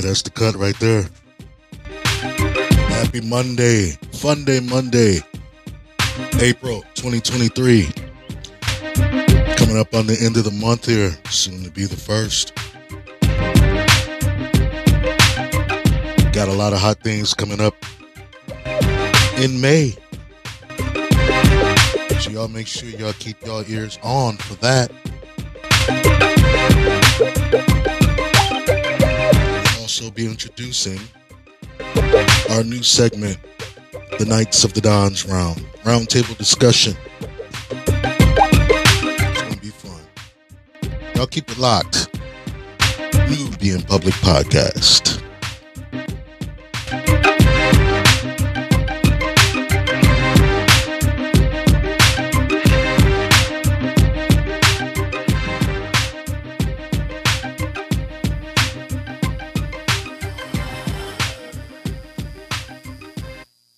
that's the cut right there. Happy Monday. Fun Day Monday. April 2023. Coming up on the end of the month here. Soon to be the first. Got a lot of hot things coming up in May. So y'all make sure y'all keep y'all ears on for that. Introducing our new segment, the Knights of the Dons round, roundtable discussion. It's gonna be fun. Y'all keep it locked. New Being Public Podcast.